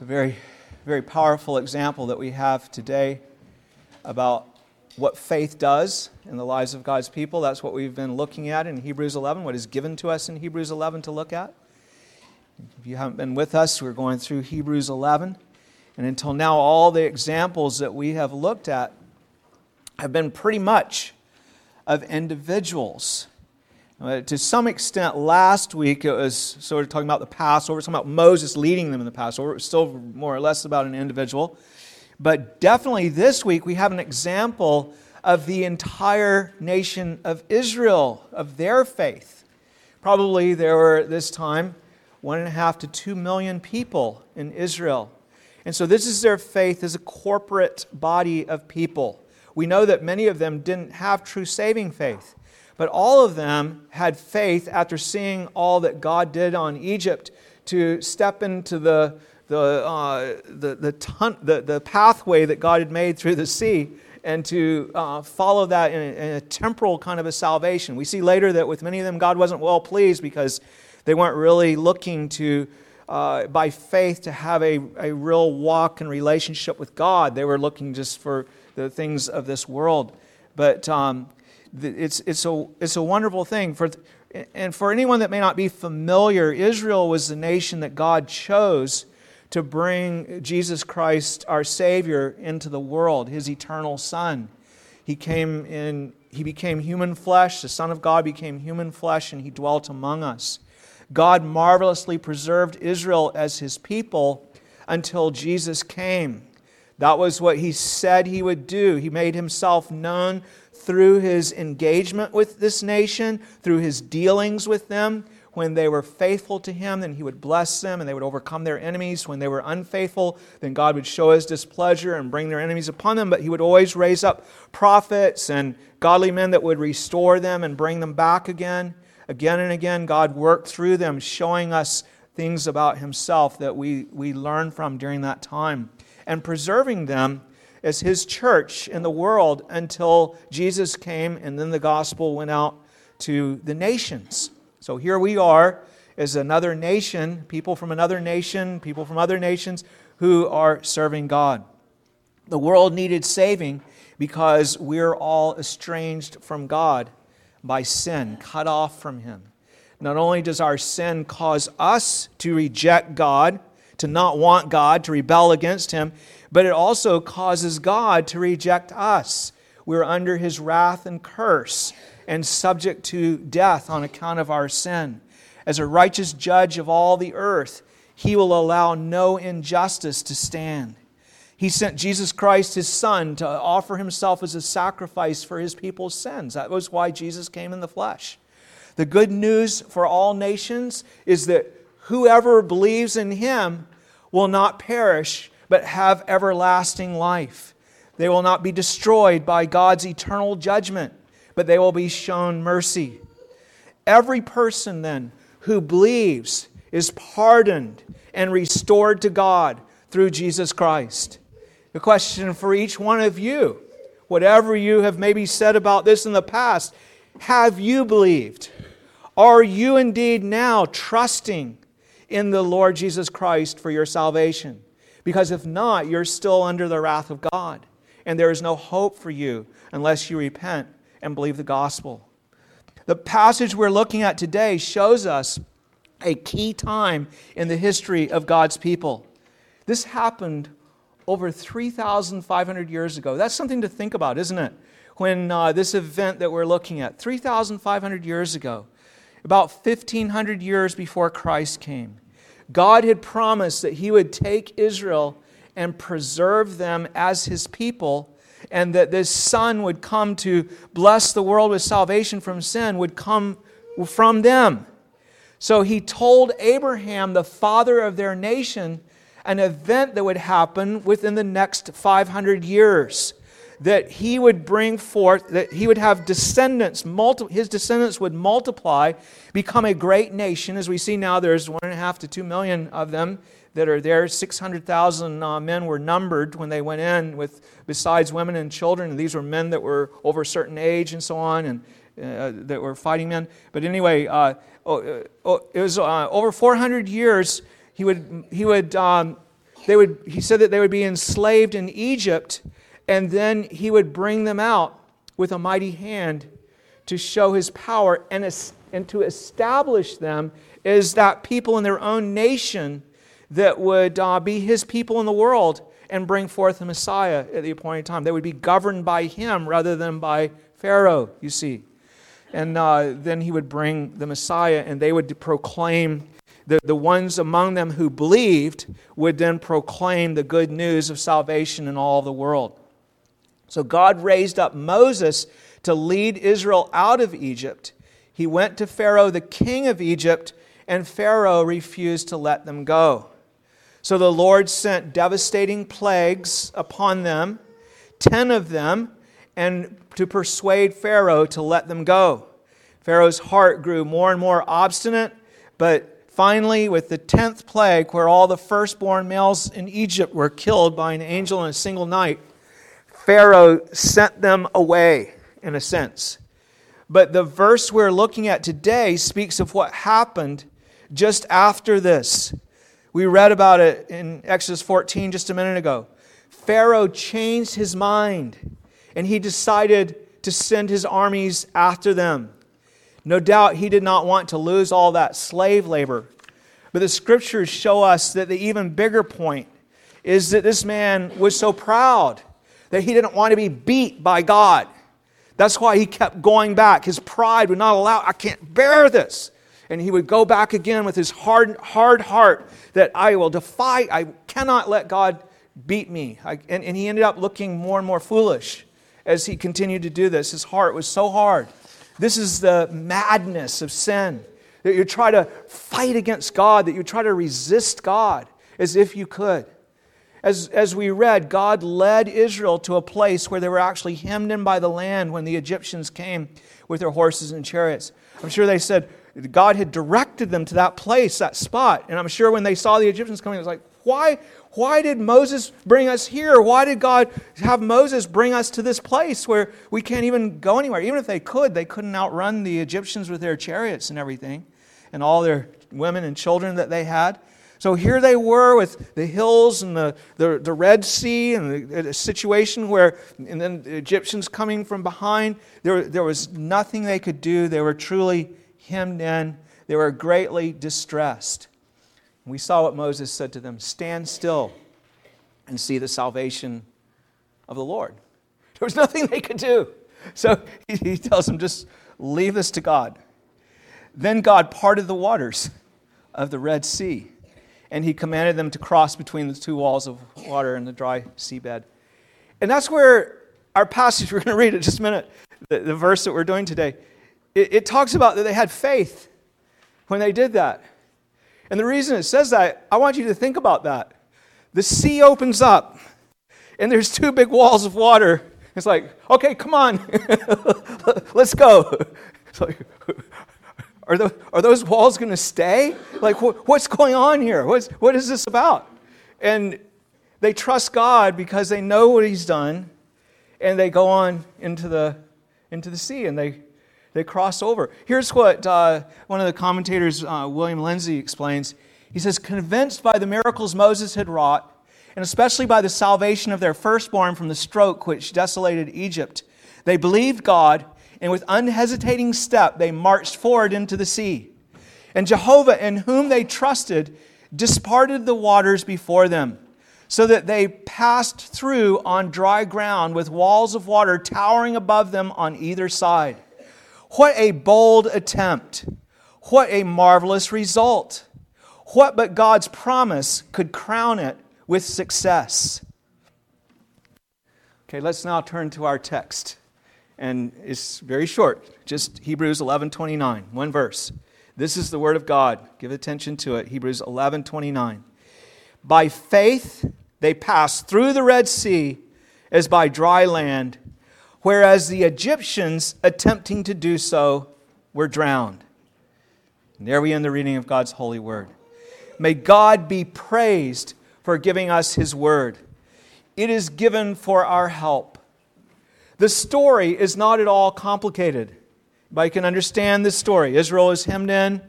It's a very, very powerful example that we have today about what faith does in the lives of God's people. That's what we've been looking at in Hebrews 11, what is given to us in Hebrews 11 to look at. If you haven't been with us, we're going through Hebrews 11. And until now, all the examples that we have looked at have been pretty much of individuals. Uh, to some extent, last week it was sort of talking about the Passover, talking about Moses leading them in the Passover. It was still more or less about an individual. But definitely this week we have an example of the entire nation of Israel, of their faith. Probably there were at this time one and a half to two million people in Israel. And so this is their faith as a corporate body of people. We know that many of them didn't have true saving faith, but all of them had faith after seeing all that God did on Egypt to step into the the, uh, the, the, ton, the, the pathway that God had made through the sea and to uh, follow that in a, in a, temporal kind of a salvation. We see later that with many of them, God wasn't well pleased because they weren't really looking to, uh, by faith, to have a, a real walk and relationship with God. They were looking just for the things of this world. But um, it's, it's, a, it's a wonderful thing. For, and for anyone that may not be familiar, Israel was the nation that God chose to bring Jesus Christ, our Savior, into the world, his eternal Son. He came in, he became human flesh, the Son of God became human flesh, and he dwelt among us. God marvelously preserved Israel as his people until Jesus came. That was what he said he would do. He made himself known through his engagement with this nation, through his dealings with them, when they were faithful to him, then he would bless them and they would overcome their enemies. When they were unfaithful, then God would show his displeasure and bring their enemies upon them. But he would always raise up prophets and godly men that would restore them and bring them back again. Again and again, God worked through them, showing us things about himself that we, we learn from during that time and preserving them as his church in the world until Jesus came and then the gospel went out to the nations. So here we are as another nation, people from another nation, people from other nations who are serving God. The world needed saving because we're all estranged from God by sin, cut off from Him. Not only does our sin cause us to reject God, to not want God, to rebel against Him, but it also causes God to reject us. We're under His wrath and curse and subject to death on account of our sin. As a righteous judge of all the earth, he will allow no injustice to stand. He sent Jesus Christ, his Son, to offer himself as a sacrifice for his people's sins. That was why Jesus came in the flesh. The good news for all nations is that whoever believes in him will not perish, but have everlasting life. They will not be destroyed by God's eternal judgment but they will be shown mercy. Every person then who believes is pardoned and restored to God through Jesus Christ. The question for each one of you, whatever you have maybe said about this in the past, have you believed? Are you indeed now trusting in the Lord Jesus Christ for your salvation? Because if not, you're still under the wrath of God, and there is no hope for you unless you repent and believe the gospel. The passage we're looking at today shows us a key time in the history of God's people. This happened over 3,500 years ago. That's something to think about, isn't it? When uh, this event that we're looking at, 3,500 years ago, about 1,500 years before Christ came, God had promised that He would take Israel and preserve them as His people and that this Son would come to bless the world with salvation from sin would come from them. So he told Abraham, the father of their nation, an event that would happen within the next 500 years. That he would bring forth, that he would have descendants, multi, his descendants would multiply, become a great nation. As we see now, there's one and a half to two million of them that are there. 600,000 uh, men were numbered when they went in, with besides women and children. And these were men that were over a certain age and so on, and uh, that were fighting men. But anyway, uh, oh, uh, oh, it was uh, over 400 years. He would, he would, um, they would, he said that they would be enslaved in Egypt, and then he would bring them out with a mighty hand to show his power and, and to establish them as that people in their own nation that would uh, be his people in the world and bring forth the Messiah at the appointed time. They would be governed by him rather than by Pharaoh, you see. And uh, then he would bring the Messiah and they would proclaim the, the ones among them who believed would then proclaim the good news of salvation in all the world. So God raised up Moses to lead Israel out of Egypt. He went to Pharaoh, the king of Egypt, and Pharaoh refused to let them go. So the Lord sent devastating plagues upon them, ten of them, and to persuade Pharaoh to let them go. Pharaoh's heart grew more and more obstinate, but Finally, with the tenth plague, where all the firstborn males in Egypt were killed by an angel in a single night, Pharaoh sent them away, in a sense. But the verse we're looking at today speaks of what happened just after this. We read about it in Exodus 14 just a minute ago. Pharaoh changed his mind and he decided to send his armies after them. No doubt he did not want to lose all that slave labor. But the scriptures show us that the even bigger point is that this man was so proud that he didn't want to be beat by God. That's why he kept going back. His pride would not allow, I can't bear this. And he would go back again with his hard, hard heart that I will defy, I cannot let God beat me. I, and, and he ended up looking more and more foolish as he continued to do this. His heart was so hard. This is the madness of sin. That you try to fight against God, that you try to resist God as if you could. As, as we read, God led Israel to a place where they were actually hemmed in by the land when the Egyptians came with their horses and chariots. I'm sure they said God had directed them to that place, that spot. And I'm sure when they saw the Egyptians coming, it was like, why, why did Moses bring us here? Why did God have Moses bring us to this place where we can't even go anywhere? Even if they could, they couldn't outrun the Egyptians with their chariots and everything and all their women and children that they had. So here they were with the hills and the, the, the Red Sea and the, situation where, and then the Egyptians coming from behind. There, there was nothing they could do. They were truly hemmed in, they were greatly distressed. We saw what Moses said to them stand still and see the salvation of the Lord. There was nothing they could do. So he tells them, just leave this to God. Then God parted the waters of the Red Sea, and he commanded them to cross between the two walls of water and the dry seabed. And that's where our passage, we're going to read it just a minute, the, the verse that we're doing today, it, it talks about that they had faith when they did that. And the reason it says that, I want you to think about that. The sea opens up, and there's two big walls of water. It's like, okay, come on, let's go. Like, are, the, are those walls going to stay? Like, wh- what's going on here? What's, what is this about? And they trust God because they know what He's done, and they go on into the, into the sea and they they cross over. Here's what uh, one of the commentators, uh, William Lindsay, explains. He says, Convinced by the miracles Moses had wrought, and especially by the salvation of their firstborn from the stroke which desolated Egypt, they believed God, and with unhesitating step they marched forward into the sea. And Jehovah, in whom they trusted, disparted the waters before them, so that they passed through on dry ground with walls of water towering above them on either side. What a bold attempt! What a marvelous result! What but God's promise could crown it with success? Okay, let's now turn to our text. And it's very short, just Hebrews 11:29, one verse. This is the word of God. Give attention to it. Hebrews 11:29. By faith they passed through the Red Sea as by dry land whereas the Egyptians, attempting to do so, were drowned. And there we end the reading of God's holy word. May God be praised for giving us his word. It is given for our help. The story is not at all complicated. But you can understand this story. Israel is hemmed in,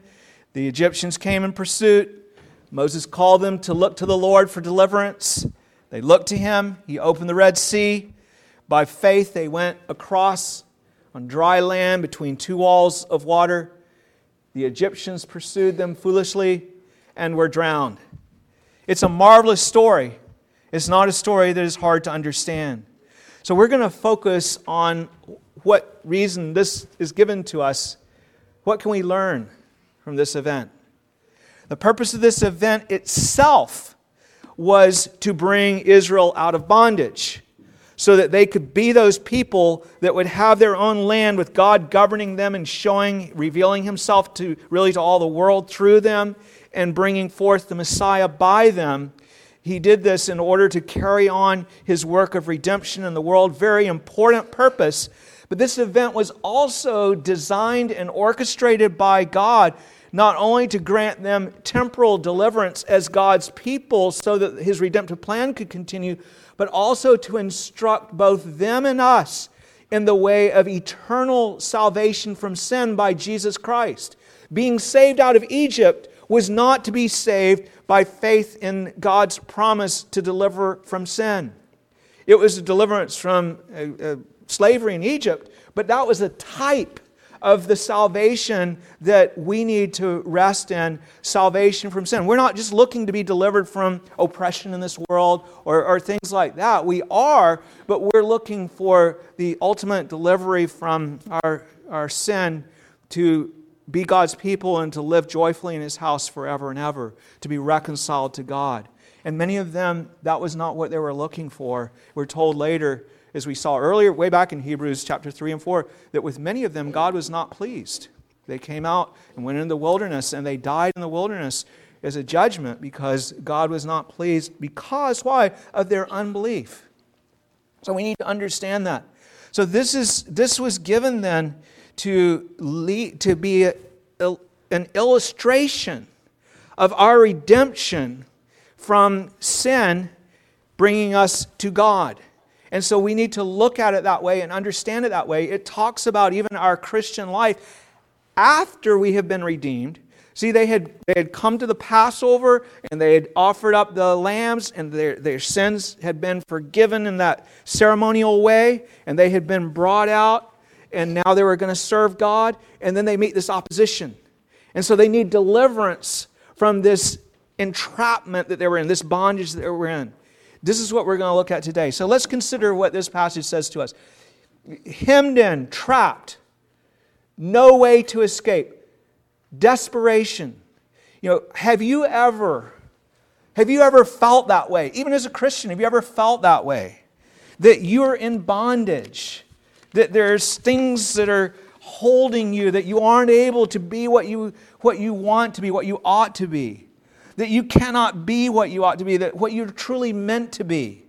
the Egyptians came in pursuit, Moses called them to look to the Lord for deliverance. They looked to him. He opened the Red Sea. By faith, they went across on dry land between two walls of water. The Egyptians pursued them foolishly and were drowned. It's a marvelous story. It's not a story that is hard to understand. So, we're going to focus on what reason this is given to us. What can we learn from this event? The purpose of this event itself was to bring Israel out of bondage so that they could be those people that would have their own land with God governing them and showing, revealing Himself to really to all the world through them and bringing forth the Messiah by them. He did this in order to carry on His work of redemption in the world. Very important purpose. But this event was also designed and orchestrated by God not only to grant them temporal deliverance as God's people so that his redemptive plan could continue, but also to instruct both them and us in the way of eternal salvation from sin by Jesus Christ. Being saved out of Egypt was not to be saved by faith in God's promise to deliver from sin. It was a deliverance from uh, uh, slavery in Egypt, but that was a type of the salvation that we need to rest in salvation from sin. We're not just looking to be delivered from oppression in this world or, or things like that. We are, but we're looking for the ultimate delivery from our, our sin to be God's people and to live joyfully in His house forever and ever, to be reconciled to God. And many of them, that was not what they were looking for. We're told later as we saw earlier, way back in Hebrews chapter 3 and 4, that with many of them God was not pleased. They came out and went into the wilderness and they died in the wilderness as a judgment because God was not pleased because why of their unbelief. So we need to understand that. So this is this was given then to lead, to be a, an illustration of our redemption from sin bringing us to God. And so we need to look at it that way and understand it that way. It talks about even our Christian life after we have been redeemed. See, they had, they had come to the Passover and they had offered up the lambs, and their, their sins had been forgiven in that ceremonial way, and they had been brought out, and now they were going to serve God, and then they meet this opposition. And so they need deliverance from this entrapment that they were in, this bondage that they were in. This is what we're going to look at today. So let's consider what this passage says to us. Hemmed in, trapped, no way to escape, desperation. You know, have you ever have you ever felt that way? Even as a Christian, have you ever felt that way? That you're in bondage, that there's things that are holding you, that you aren't able to be what you, what you want to be, what you ought to be that you cannot be what you ought to be, that what you're truly meant to be,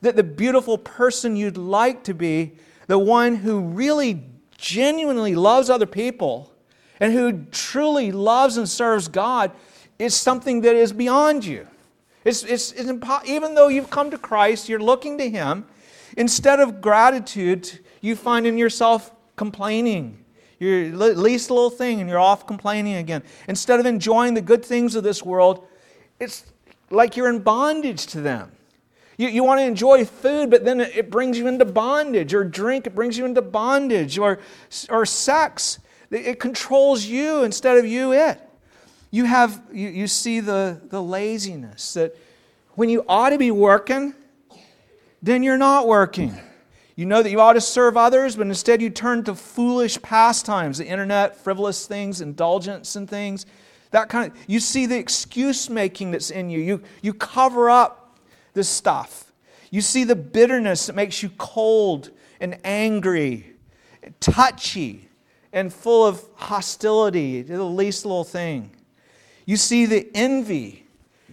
that the beautiful person you'd like to be, the one who really genuinely loves other people and who truly loves and serves God, is something that is beyond you. It's, it's, it's impo- even though you've come to Christ, you're looking to Him, instead of gratitude, you find in yourself complaining your least little thing, and you're off complaining again. Instead of enjoying the good things of this world, it's like you're in bondage to them. You, you want to enjoy food, but then it brings you into bondage, or drink, it brings you into bondage, or, or sex. It controls you instead of you it. You have you, you see the, the laziness that when you ought to be working, then you're not working. You know that you ought to serve others, but instead you turn to foolish pastimes, the internet, frivolous things, indulgence and things. That kind of you see the excuse making that's in you. You you cover up the stuff. You see the bitterness that makes you cold and angry, touchy, and full of hostility to the least little thing. You see the envy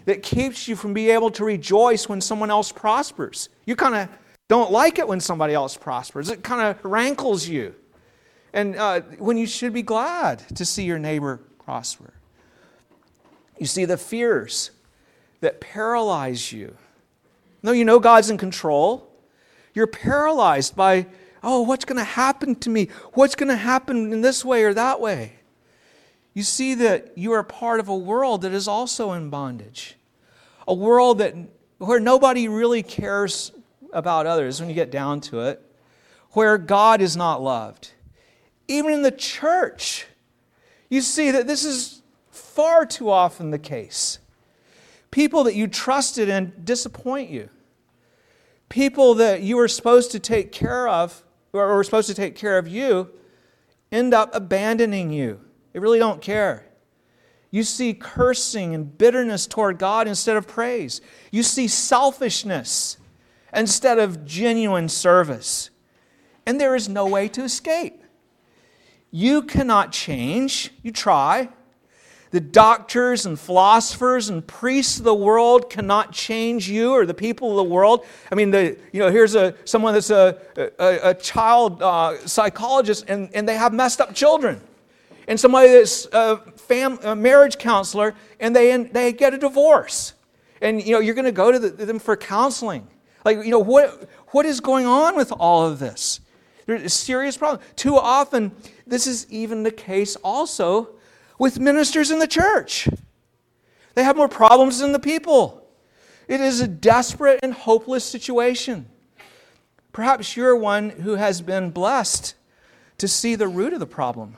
that keeps you from being able to rejoice when someone else prospers. You kind of don't like it when somebody else prospers. It kind of rankles you. And uh, when you should be glad to see your neighbor prosper. You see the fears that paralyze you. No, you know God's in control. You're paralyzed by, oh, what's going to happen to me? What's going to happen in this way or that way? You see that you are part of a world that is also in bondage. A world that where nobody really cares about others when you get down to it, where God is not loved. Even in the church, you see that this is far too often the case. People that you trusted in disappoint you. People that you were supposed to take care of, or were supposed to take care of you, end up abandoning you. They really don't care. You see cursing and bitterness toward God instead of praise. You see selfishness instead of genuine service. And there is no way to escape. You cannot change. You try. The doctors and philosophers and priests of the world cannot change you or the people of the world. I mean, the, you know, here's a, someone that's a, a, a child uh, psychologist and, and they have messed up children and somebody that's a, fam, a marriage counselor and they, they get a divorce. And you know, you're going to go to the, them for counseling. Like, you know, what, what is going on with all of this? There's a serious problem. Too often, this is even the case also with ministers in the church. They have more problems than the people. It is a desperate and hopeless situation. Perhaps you're one who has been blessed to see the root of the problem.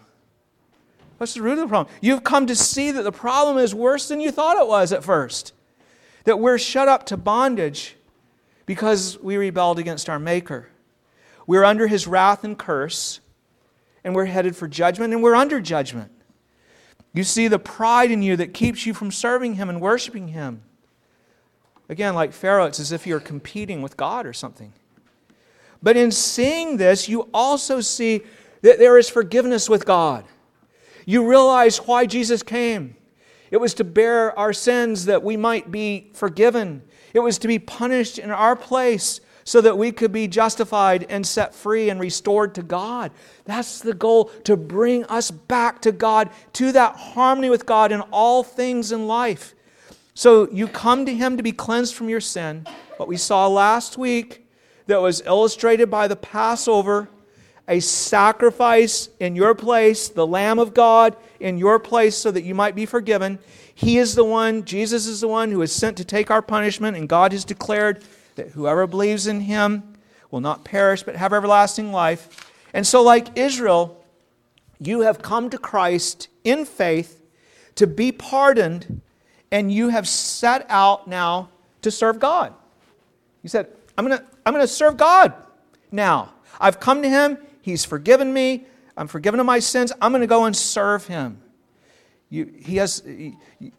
What's the root of the problem? You've come to see that the problem is worse than you thought it was at first. That we're shut up to bondage because we rebelled against our Maker. We're under his wrath and curse, and we're headed for judgment, and we're under judgment. You see the pride in you that keeps you from serving him and worshiping him. Again, like Pharaoh, it's as if you're competing with God or something. But in seeing this, you also see that there is forgiveness with God. You realize why Jesus came. It was to bear our sins that we might be forgiven. It was to be punished in our place so that we could be justified and set free and restored to God. That's the goal to bring us back to God, to that harmony with God in all things in life. So you come to Him to be cleansed from your sin. What we saw last week that was illustrated by the Passover a sacrifice in your place, the Lamb of God in your place, so that you might be forgiven. He is the one, Jesus is the one who is sent to take our punishment, and God has declared that whoever believes in him will not perish but have everlasting life. And so, like Israel, you have come to Christ in faith to be pardoned, and you have set out now to serve God. You said, I'm going to I'm going to serve God now. I've come to him. He's forgiven me. I'm forgiven of my sins. I'm going to go and serve him. You, he has,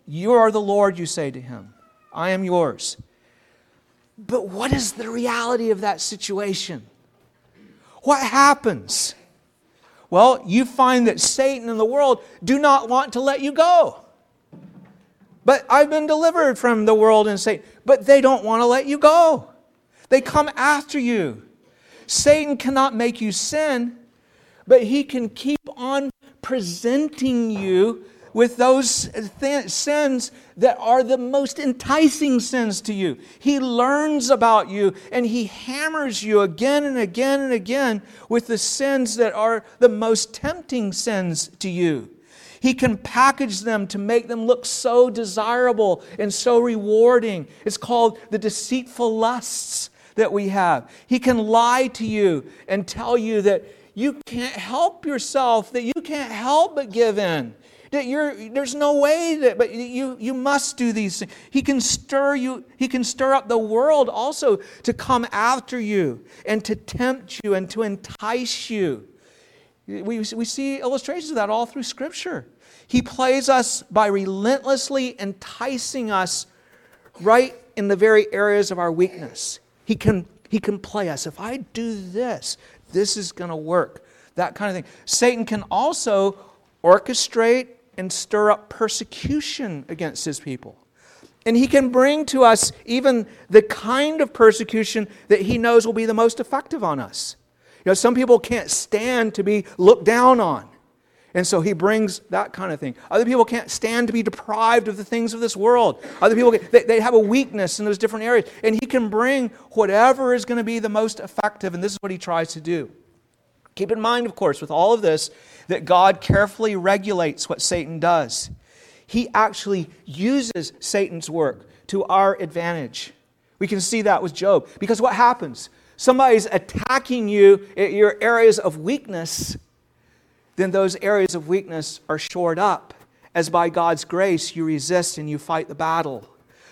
you are the Lord, you say to him. I am yours. But what is the reality of that situation? What happens? Well, you find that Satan and the world do not want to let you go. But I've been delivered from the world and Satan. But they don't want to let you go. They come after you. Satan cannot make you sin, but he can keep on presenting you with those th- sins that are the most enticing sins to you. He learns about you and he hammers you again and again and again with the sins that are the most tempting sins to you. He can package them to make them look so desirable and so rewarding. It's called the deceitful lusts that we have. He can lie to you and tell you that you can't help yourself, that you can't help but give in. That you're, there's no way that, but you, you must do these things. He can stir you, he can stir up the world also to come after you and to tempt you and to entice you. We, we see illustrations of that all through Scripture. He plays us by relentlessly enticing us right in the very areas of our weakness. He can, he can play us. If I do this, this is going to work. That kind of thing. Satan can also orchestrate and stir up persecution against his people. And he can bring to us even the kind of persecution that he knows will be the most effective on us. You know, some people can't stand to be looked down on. And so he brings that kind of thing. Other people can't stand to be deprived of the things of this world. Other people, they, they have a weakness in those different areas. And he can bring whatever is going to be the most effective. And this is what he tries to do. Keep in mind, of course, with all of this, that God carefully regulates what Satan does. He actually uses Satan's work to our advantage. We can see that with Job. Because what happens? Somebody's attacking you at your areas of weakness, then those areas of weakness are shored up as by God's grace you resist and you fight the battle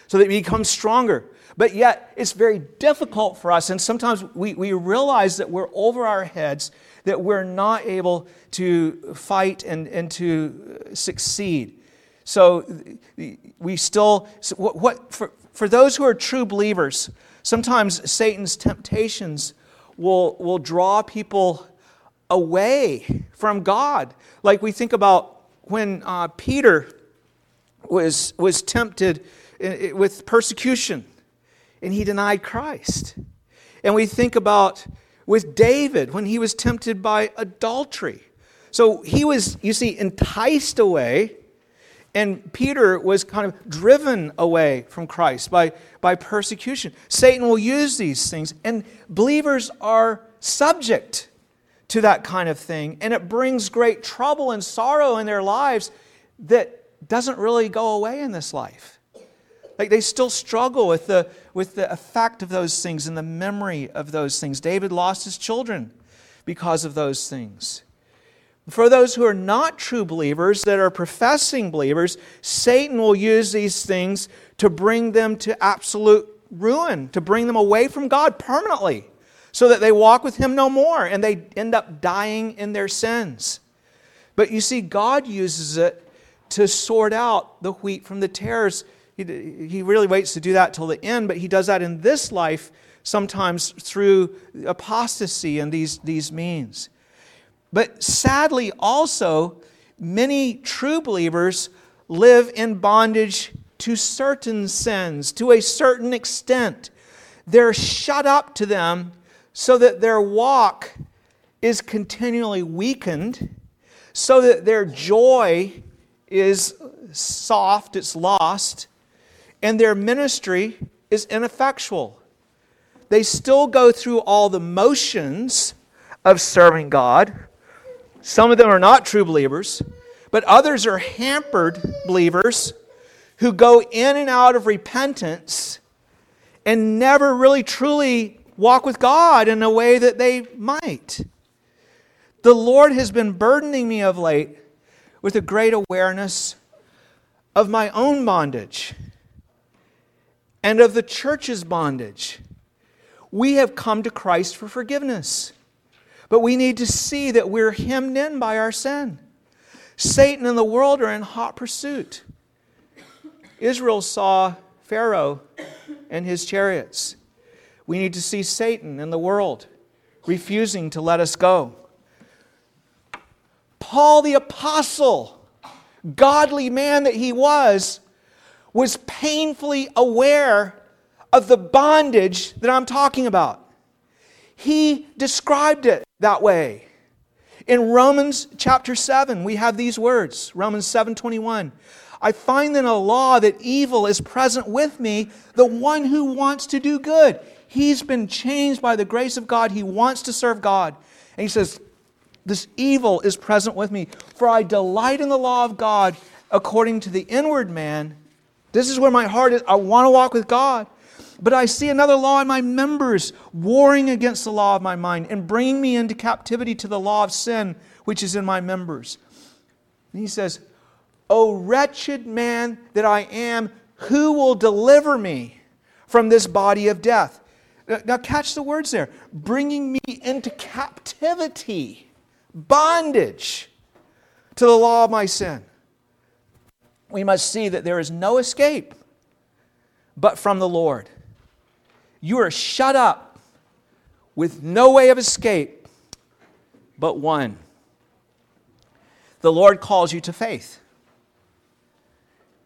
so that you become stronger. But yet, it's very difficult for us, and sometimes we, we realize that we're over our heads, that we're not able to fight and, and to uh, succeed. So, we still, what, what, for, for those who are true believers, sometimes Satan's temptations will, will draw people away from God. Like we think about when uh, Peter was, was tempted with persecution and he denied Christ. And we think about with David when he was tempted by adultery. So he was, you see, enticed away, and Peter was kind of driven away from Christ by, by persecution. Satan will use these things, and believers are subject to that kind of thing, and it brings great trouble and sorrow in their lives that doesn't really go away in this life. Like they still struggle with the, with the effect of those things and the memory of those things. David lost his children because of those things. For those who are not true believers, that are professing believers, Satan will use these things to bring them to absolute ruin, to bring them away from God permanently, so that they walk with Him no more and they end up dying in their sins. But you see, God uses it to sort out the wheat from the tares he, he really waits to do that till the end, but he does that in this life sometimes through apostasy and these, these means. But sadly, also, many true believers live in bondage to certain sins, to a certain extent. They're shut up to them so that their walk is continually weakened, so that their joy is soft, it's lost, and their ministry is ineffectual. They still go through all the motions of serving God. Some of them are not true believers, but others are hampered believers who go in and out of repentance and never really truly walk with God in a way that they might. The Lord has been burdening me of late with a great awareness of my own bondage and of the church's bondage. We have come to Christ for forgiveness, but we need to see that we're hemmed in by our sin. Satan and the world are in hot pursuit. Israel saw Pharaoh and his chariots. We need to see Satan and the world refusing to let us go. Paul the Apostle, godly man that he was, was painfully aware of the bondage that I'm talking about. He described it that way. In Romans chapter 7, we have these words, Romans 7:21. I find in a law that evil is present with me, the one who wants to do good. He's been changed by the grace of God. He wants to serve God. And he says, This evil is present with me, for I delight in the law of God according to the inward man this is where my heart is. I want to walk with God. But I see another law in my members warring against the law of my mind and bringing me into captivity to the law of sin which is in my members. And he says, O wretched man that I am, who will deliver me from this body of death? Now, catch the words there bringing me into captivity, bondage to the law of my sin we must see that there is no escape but from the Lord. You are shut up with no way of escape but one. The Lord calls you to faith.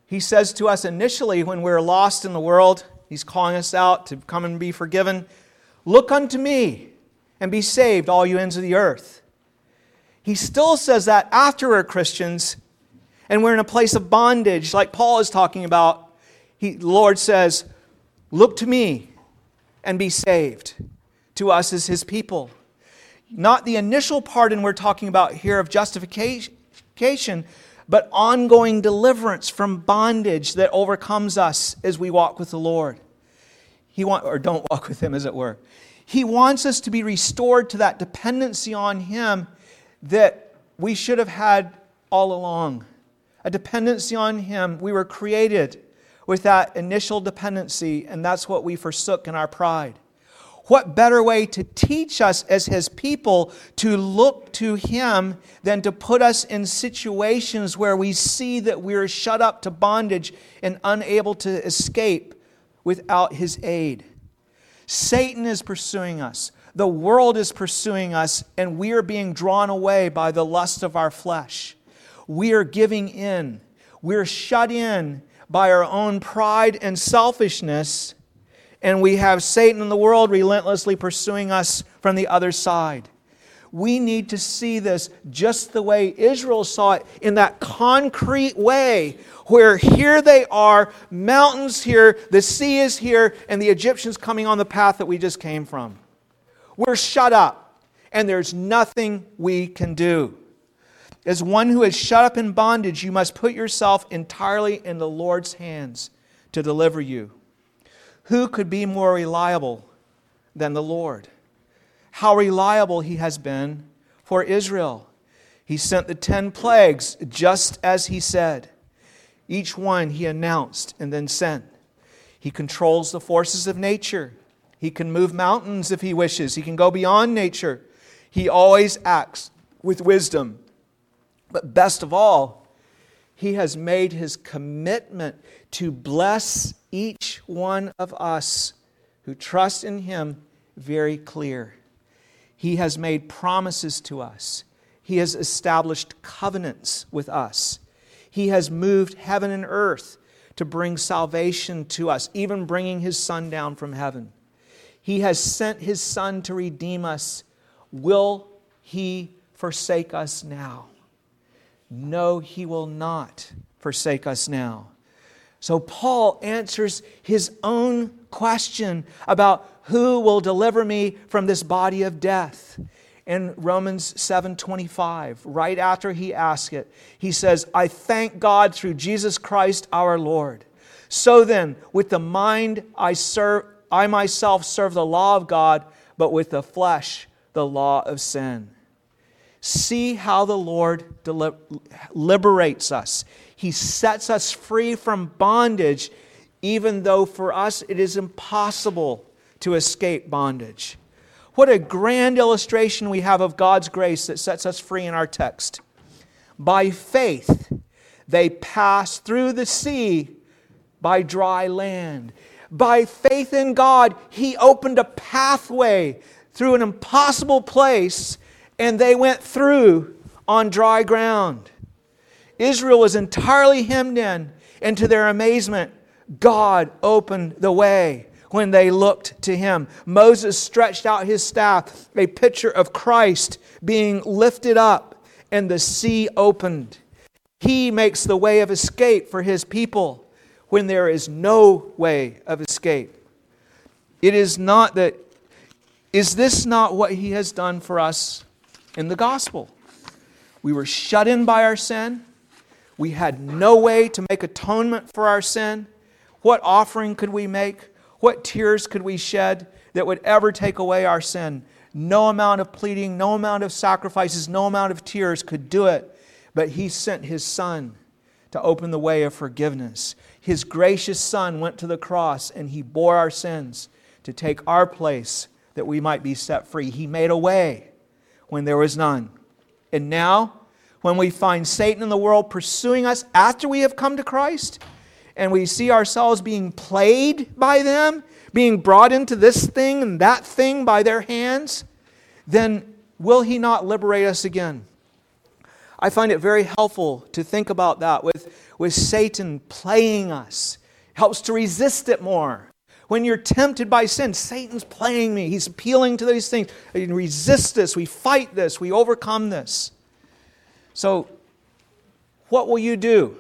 He says to us initially when we're lost in the world, He's calling us out to come and be forgiven. Look unto me and be saved, all you ends of the earth. He still says that after we're Christians, and we're in a place of bondage, like Paul is talking about, he, the Lord says, Look to me and be saved, to us as his people. Not the initial pardon we're talking about here of justification, but ongoing deliverance from bondage that overcomes us as we walk with the Lord. He want, or don't walk with Him, as it were. He wants us to be restored to that dependency on Him that we should have had all along. A dependency on Him. We were created with that initial dependency, and that's what we forsook in our pride. What better way to teach us as His people to look to Him than to put us in situations where we see that we're shut up to bondage and unable to escape without His aid? Satan is pursuing us. The world is pursuing us, and we are being drawn away by the lust of our flesh. We are giving in. We're shut in by our own pride and selfishness, and we have Satan and the world relentlessly pursuing us from the other side. We need to see this just the way Israel saw it in that concrete way, where here they are, mountains here, the sea is here, and the Egyptians coming on the path that we just came from. We're shut up, and there's nothing we can do. As one who is shut up in bondage, you must put yourself entirely in the Lord's hands to deliver you. Who could be more reliable than the Lord? how reliable he has been for Israel. He sent the ten plagues just as he said. Each one he announced and then sent. He controls the forces of nature. He can move mountains if he wishes. He can go beyond nature. He always acts with wisdom. But best of all, he has made his commitment to bless each one of us who trust in him very clear. He has made promises to us. He has established covenants with us. He has moved heaven and earth to bring salvation to us, even bringing His Son down from heaven. He has sent His Son to redeem us. Will He forsake us now? No, He will not forsake us now. So Paul answers his own question about who will deliver me from this body of death. In Romans 7:25, right after he asks it, he says, "I thank God through Jesus Christ our Lord. So then, with the mind I serve I myself serve the law of God, but with the flesh the law of sin." See how the Lord liberates us. He sets us free from bondage, even though for us it is impossible to escape bondage. What a grand illustration we have of God's grace that sets us free in our text. By faith, they passed through the sea by dry land. By faith in God, He opened a pathway through an impossible place, and they went through on dry ground. Israel was entirely hemmed in, and to their amazement, God opened the way when they looked to him. Moses stretched out his staff, a picture of Christ being lifted up, and the sea opened. He makes the way of escape for his people when there is no way of escape. It is not that, is this not what he has done for us in the gospel? We were shut in by our sin. We had no way to make atonement for our sin. What offering could we make? What tears could we shed that would ever take away our sin? No amount of pleading, no amount of sacrifices, no amount of tears could do it. But He sent His Son to open the way of forgiveness. His gracious Son went to the cross and He bore our sins to take our place that we might be set free. He made a way when there was none. And now, when we find Satan in the world pursuing us after we have come to Christ, and we see ourselves being played by them, being brought into this thing and that thing by their hands, then will He not liberate us again? I find it very helpful to think about that with, with Satan playing us. Helps to resist it more. When you're tempted by sin, Satan's playing me. He's appealing to these things. We resist this, we fight this, we overcome this. So, what will you do?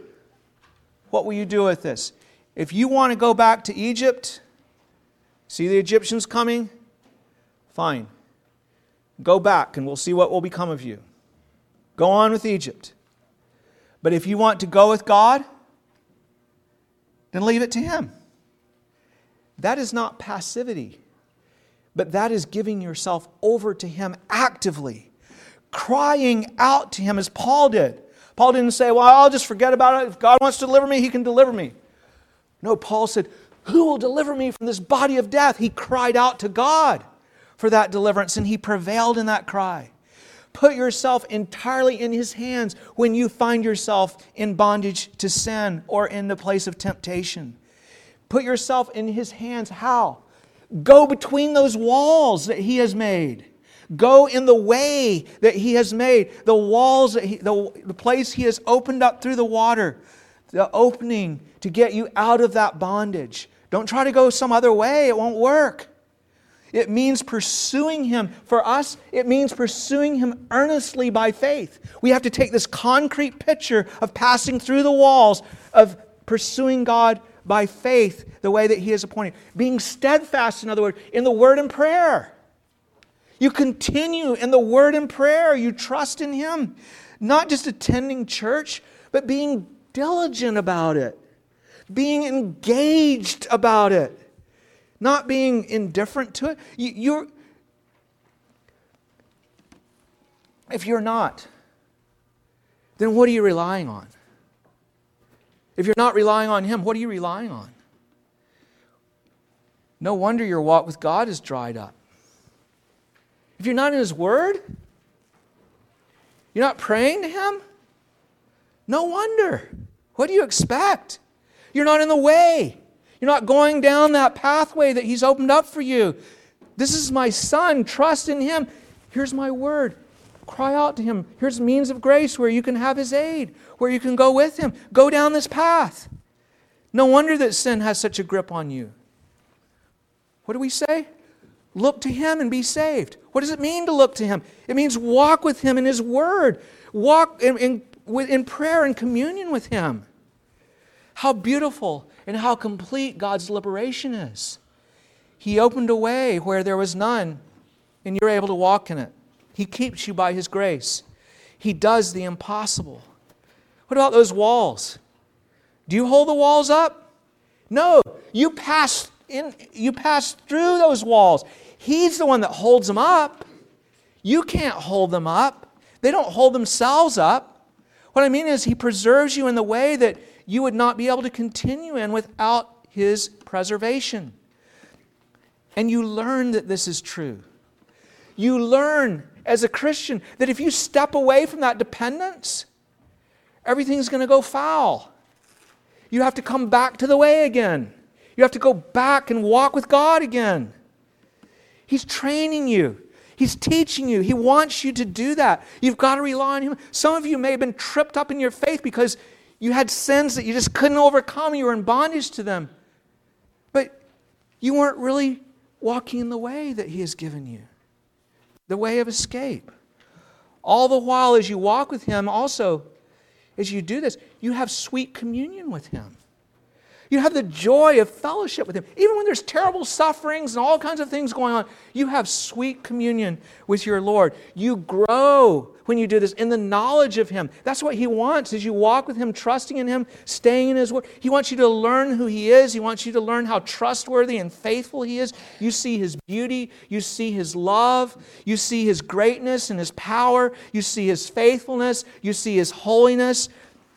What will you do with this? If you want to go back to Egypt, see the Egyptians coming, fine. Go back and we'll see what will become of you. Go on with Egypt. But if you want to go with God, then leave it to Him. That is not passivity, but that is giving yourself over to Him actively, crying out to Him as Paul did. Paul didn't say, Well, I'll just forget about it. If God wants to deliver me, He can deliver me. No, Paul said, Who will deliver me from this body of death? He cried out to God for that deliverance, and He prevailed in that cry. Put yourself entirely in His hands when you find yourself in bondage to sin or in the place of temptation. Put yourself in His hands. How? Go between those walls that He has made. Go in the way that He has made, the walls, that he, the, the place He has opened up through the water, the opening to get you out of that bondage. Don't try to go some other way, it won't work. It means pursuing Him. For us, it means pursuing Him earnestly by faith. We have to take this concrete picture of passing through the walls, of pursuing God by faith the way that He has appointed. Being steadfast, in other words, in the Word and prayer. You continue in the word and prayer. You trust in Him. Not just attending church, but being diligent about it, being engaged about it, not being indifferent to it. You, you're, if you're not, then what are you relying on? If you're not relying on Him, what are you relying on? No wonder your walk with God is dried up. If you're not in His Word, you're not praying to Him, no wonder. What do you expect? You're not in the way. You're not going down that pathway that He's opened up for you. This is my Son. Trust in Him. Here's my word. Cry out to Him. Here's means of grace where you can have His aid, where you can go with Him. Go down this path. No wonder that sin has such a grip on you. What do we say? Look to Him and be saved. What does it mean to look to Him? It means walk with Him in His Word, walk in, in, in prayer and communion with Him. How beautiful and how complete God's liberation is. He opened a way where there was none, and you're able to walk in it. He keeps you by His grace. He does the impossible. What about those walls? Do you hold the walls up? No, you pass in, you pass through those walls. He's the one that holds them up. You can't hold them up. They don't hold themselves up. What I mean is, He preserves you in the way that you would not be able to continue in without His preservation. And you learn that this is true. You learn as a Christian that if you step away from that dependence, everything's going to go foul. You have to come back to the way again. You have to go back and walk with God again. He's training you. He's teaching you. He wants you to do that. You've got to rely on Him. Some of you may have been tripped up in your faith because you had sins that you just couldn't overcome. You were in bondage to them. But you weren't really walking in the way that He has given you the way of escape. All the while, as you walk with Him, also, as you do this, you have sweet communion with Him. You have the joy of fellowship with Him. Even when there's terrible sufferings and all kinds of things going on, you have sweet communion with your Lord. You grow when you do this in the knowledge of Him. That's what He wants as you walk with Him, trusting in Him, staying in His Word. He wants you to learn who He is. He wants you to learn how trustworthy and faithful He is. You see His beauty. You see His love. You see His greatness and His power. You see His faithfulness. You see His holiness.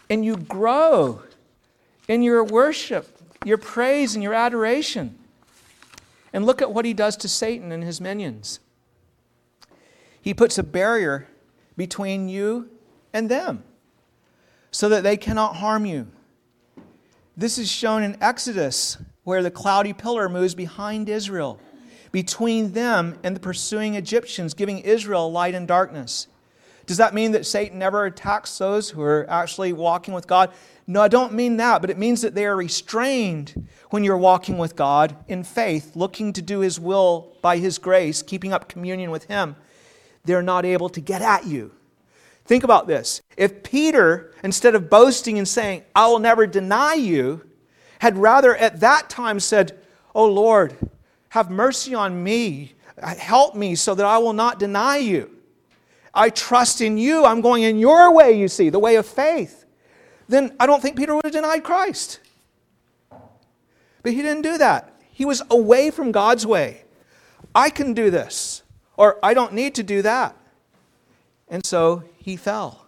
And you grow in your worship, your praise, and your adoration. And look at what he does to Satan and his minions. He puts a barrier between you and them so that they cannot harm you. This is shown in Exodus, where the cloudy pillar moves behind Israel, between them and the pursuing Egyptians, giving Israel light and darkness. Does that mean that Satan never attacks those who are actually walking with God? No, I don't mean that, but it means that they are restrained when you're walking with God in faith, looking to do His will by His grace, keeping up communion with Him. They're not able to get at you. Think about this. If Peter, instead of boasting and saying, I will never deny you, had rather at that time said, Oh Lord, Have mercy on me. Help me so that I will not deny you. I trust in you. I'm going in your way, you see, the way of faith. Then I don't think Peter would have denied Christ. But he didn't do that. He was away from God's way. I can do this, or I don't need to do that. And so he fell.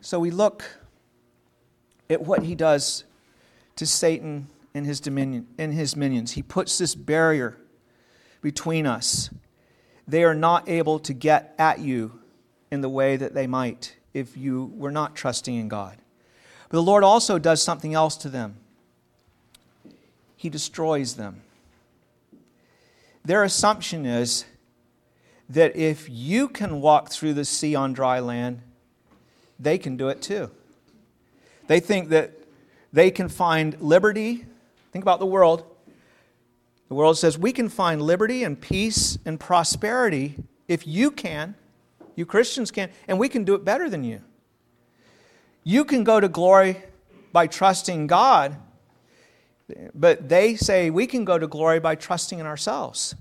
So we look at what he does to Satan and his dominion in his minions. He puts this barrier between us. They are not able to get at you in the way that they might if you were not trusting in God. But the Lord also does something else to them. He destroys them. Their assumption is that if you can walk through the sea on dry land, they can do it too. They think that they can find liberty. Think about the world. The world says we can find liberty and peace and prosperity if you can, you Christians can, and we can do it better than you. You can go to glory by trusting God, but they say we can go to glory by trusting in ourselves,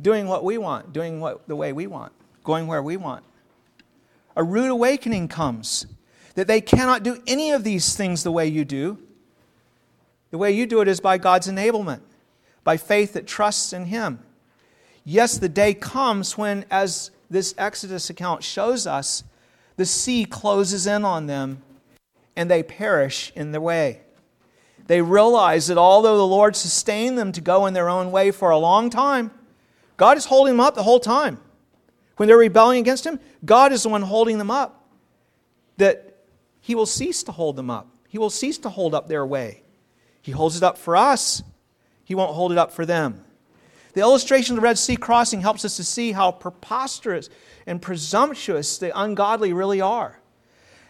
doing what we want, doing what the way we want, going where we want. A rude awakening comes that they cannot do any of these things the way you do. The way you do it is by God's enablement, by faith that trusts in Him. Yes, the day comes when, as this Exodus account shows us, the sea closes in on them and they perish in their way. They realize that although the Lord sustained them to go in their own way for a long time, God is holding them up the whole time. When they're rebelling against Him, God is the one holding them up. That He will cease to hold them up, He will cease to hold up their way. He holds it up for us, He won't hold it up for them. The illustration of the Red Sea crossing helps us to see how preposterous and presumptuous the ungodly really are.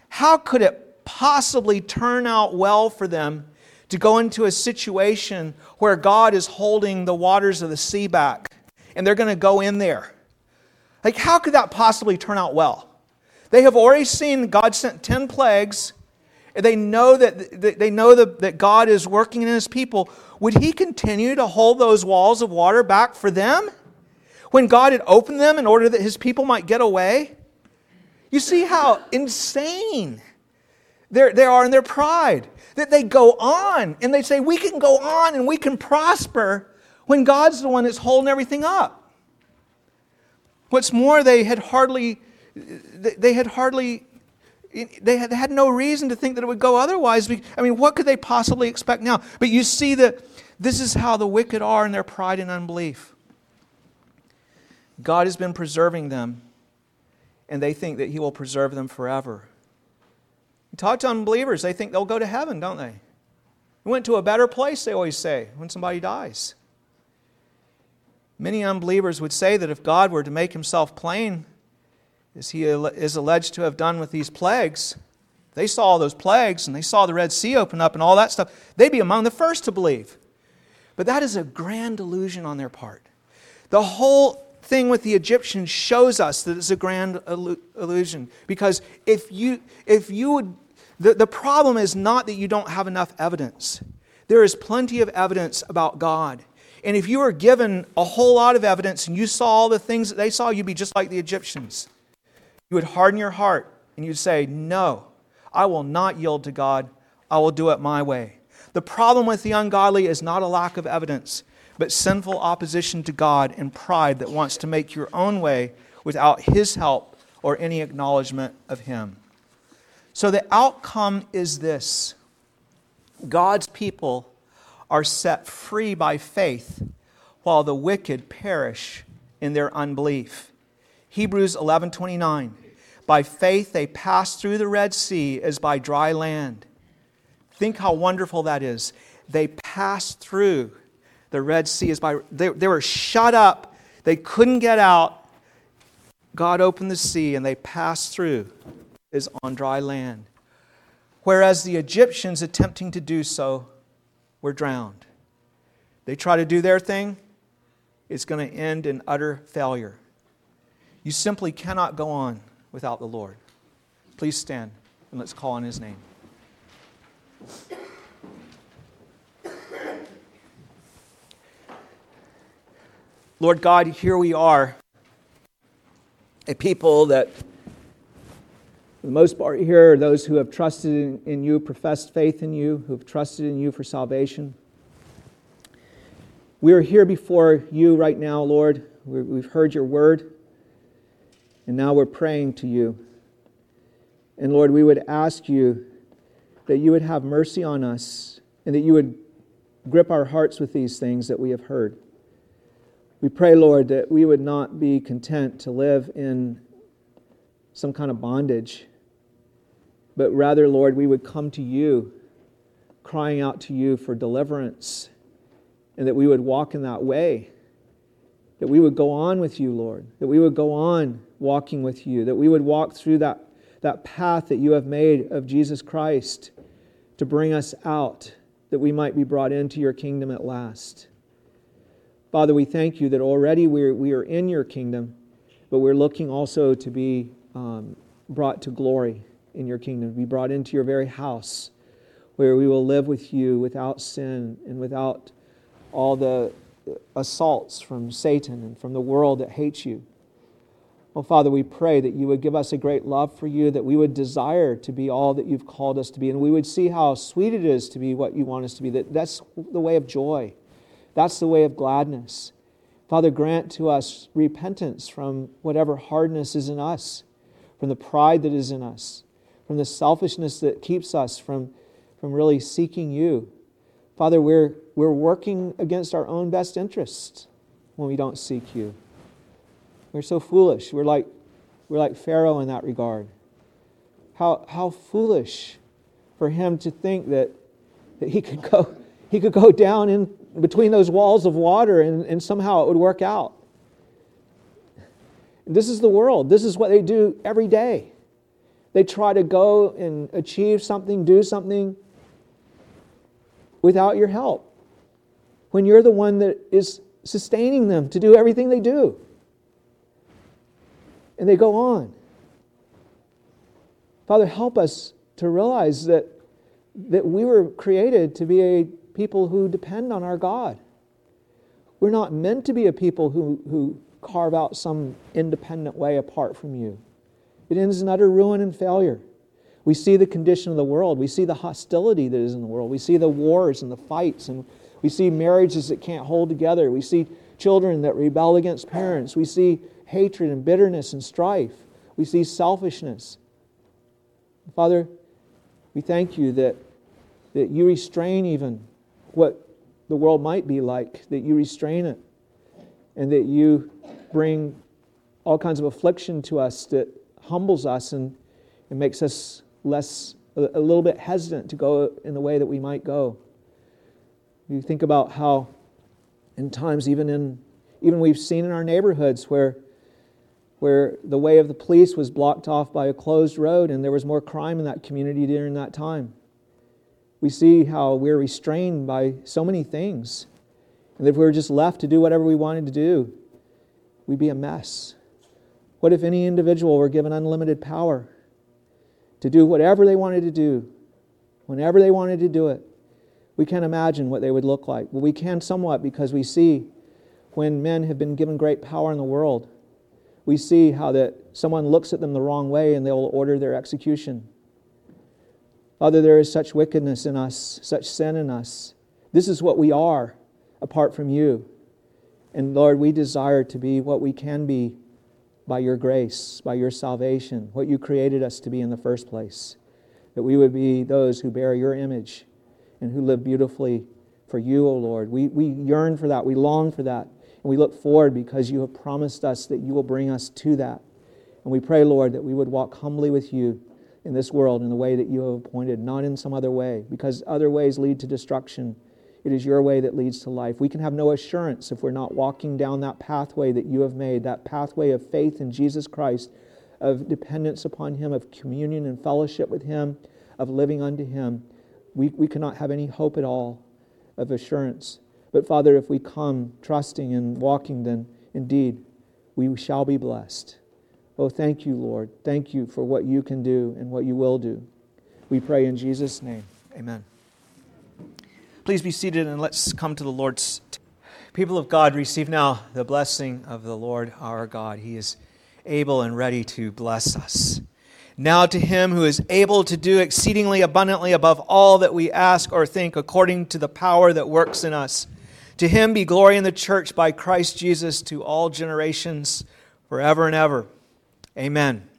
How could it possibly turn out well for them to go into a situation where God is holding the waters of the sea back and they're going to go in there? Like, how could that possibly turn out well? They have already seen God sent 10 plagues. They know that, they know that God is working in his people. Would he continue to hold those walls of water back for them? when God had opened them in order that his people might get away? You see how insane they are in their pride. That they go on and they say, We can go on and we can prosper when God's the one that's holding everything up. What's more, they had hardly, they had hardly, they had, no reason to think that it would go otherwise. I mean, what could they possibly expect now? But you see that this is how the wicked are in their pride and unbelief. God has been preserving them, and they think that He will preserve them forever. You talk to unbelievers, they think they'll go to heaven, don't they? We went to a better place, they always say, when somebody dies. Many unbelievers would say that if God were to make himself plain, as he is alleged to have done with these plagues, they saw all those plagues and they saw the Red Sea open up and all that stuff, they'd be among the first to believe. But that is a grand delusion on their part. The whole thing with the Egyptians shows us that it's a grand illusion. Because if you, if you would, the, the problem is not that you don't have enough evidence. There is plenty of evidence about God. And if you were given a whole lot of evidence and you saw all the things that they saw, you'd be just like the Egyptians. You would harden your heart and you'd say, No, I will not yield to God. I will do it my way. The problem with the ungodly is not a lack of evidence, but sinful opposition to God and pride that wants to make your own way without His help or any acknowledgement of Him. So the outcome is this God's people are set free by faith, while the wicked perish in their unbelief. Hebrews 11:29 By faith they passed through the Red Sea as by dry land. Think how wonderful that is. They passed through the Red Sea as by, they, they were shut up. They couldn't get out. God opened the sea and they passed through is on dry land. Whereas the Egyptians attempting to do so were drowned. They try to do their thing, it's going to end in utter failure. You simply cannot go on without the Lord. Please stand and let's call on his name. Lord God, here we are, a people that, for the most part, here are those who have trusted in, in you, professed faith in you, who have trusted in you for salvation. We are here before you right now, Lord. We've heard your word, and now we're praying to you. And Lord, we would ask you that you would have mercy on us and that you would grip our hearts with these things that we have heard. We pray, Lord, that we would not be content to live in some kind of bondage, but rather, Lord, we would come to you, crying out to you for deliverance, and that we would walk in that way. That we would go on with you, Lord. That we would go on walking with you. That we would walk through that, that path that you have made of Jesus Christ to bring us out, that we might be brought into your kingdom at last. Father, we thank you that already we're, we are in your kingdom, but we're looking also to be um, brought to glory in your kingdom, to be brought into your very house where we will live with you without sin and without all the assaults from Satan and from the world that hates you. Oh, Father, we pray that you would give us a great love for you, that we would desire to be all that you've called us to be, and we would see how sweet it is to be what you want us to be. That that's the way of joy. That's the way of gladness. Father, grant to us repentance from whatever hardness is in us, from the pride that is in us, from the selfishness that keeps us from, from really seeking you. Father, we're, we're working against our own best interests when we don't seek you. We're so foolish. We're like, we're like Pharaoh in that regard. How, how foolish for him to think that, that he, could go, he could go down in between those walls of water and, and somehow it would work out. This is the world. This is what they do every day. They try to go and achieve something, do something without your help. When you're the one that is sustaining them to do everything they do. And they go on. Father, help us to realize that, that we were created to be a people who depend on our God. We're not meant to be a people who, who carve out some independent way apart from you. It ends in utter ruin and failure. We see the condition of the world. We see the hostility that is in the world. We see the wars and the fights, and we see marriages that can't hold together. We see children that rebel against parents. We see hatred and bitterness and strife. We see selfishness. Father, we thank you that, that you restrain even what the world might be like, that you restrain it, and that you bring all kinds of affliction to us that humbles us and, and makes us less, a, a little bit hesitant to go in the way that we might go. You think about how, in times, even in even we've seen in our neighborhoods where where the way of the police was blocked off by a closed road and there was more crime in that community during that time we see how we're restrained by so many things. And if we were just left to do whatever we wanted to do, we'd be a mess. What if any individual were given unlimited power to do whatever they wanted to do, whenever they wanted to do it? We can't imagine what they would look like. Well, we can somewhat because we see when men have been given great power in the world, we see how that someone looks at them the wrong way and they'll order their execution. Father, there is such wickedness in us, such sin in us. This is what we are apart from you. And Lord, we desire to be what we can be by your grace, by your salvation, what you created us to be in the first place. That we would be those who bear your image and who live beautifully for you, O Lord. We, we yearn for that. We long for that. And we look forward because you have promised us that you will bring us to that. And we pray, Lord, that we would walk humbly with you in this world in the way that you have appointed, not in some other way, because other ways lead to destruction. It is your way that leads to life. We can have no assurance if we're not walking down that pathway that you have made, that pathway of faith in Jesus Christ, of dependence upon Him, of communion and fellowship with Him, of living unto Him. We, we cannot have any hope at all of assurance. But Father, if we come trusting and walking, then indeed we shall be blessed. Oh, thank you, Lord. Thank you for what you can do and what you will do. We pray in Jesus' name. Amen. Please be seated and let's come to the Lord's. T- People of God, receive now the blessing of the Lord our God. He is able and ready to bless us. Now to him who is able to do exceedingly abundantly above all that we ask or think, according to the power that works in us. To him be glory in the church by Christ Jesus to all generations, forever and ever. Amen.